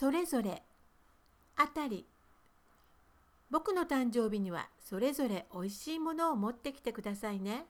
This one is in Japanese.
それぞれあたり僕の誕生日にはそれぞれおいしいものを持ってきてくださいね。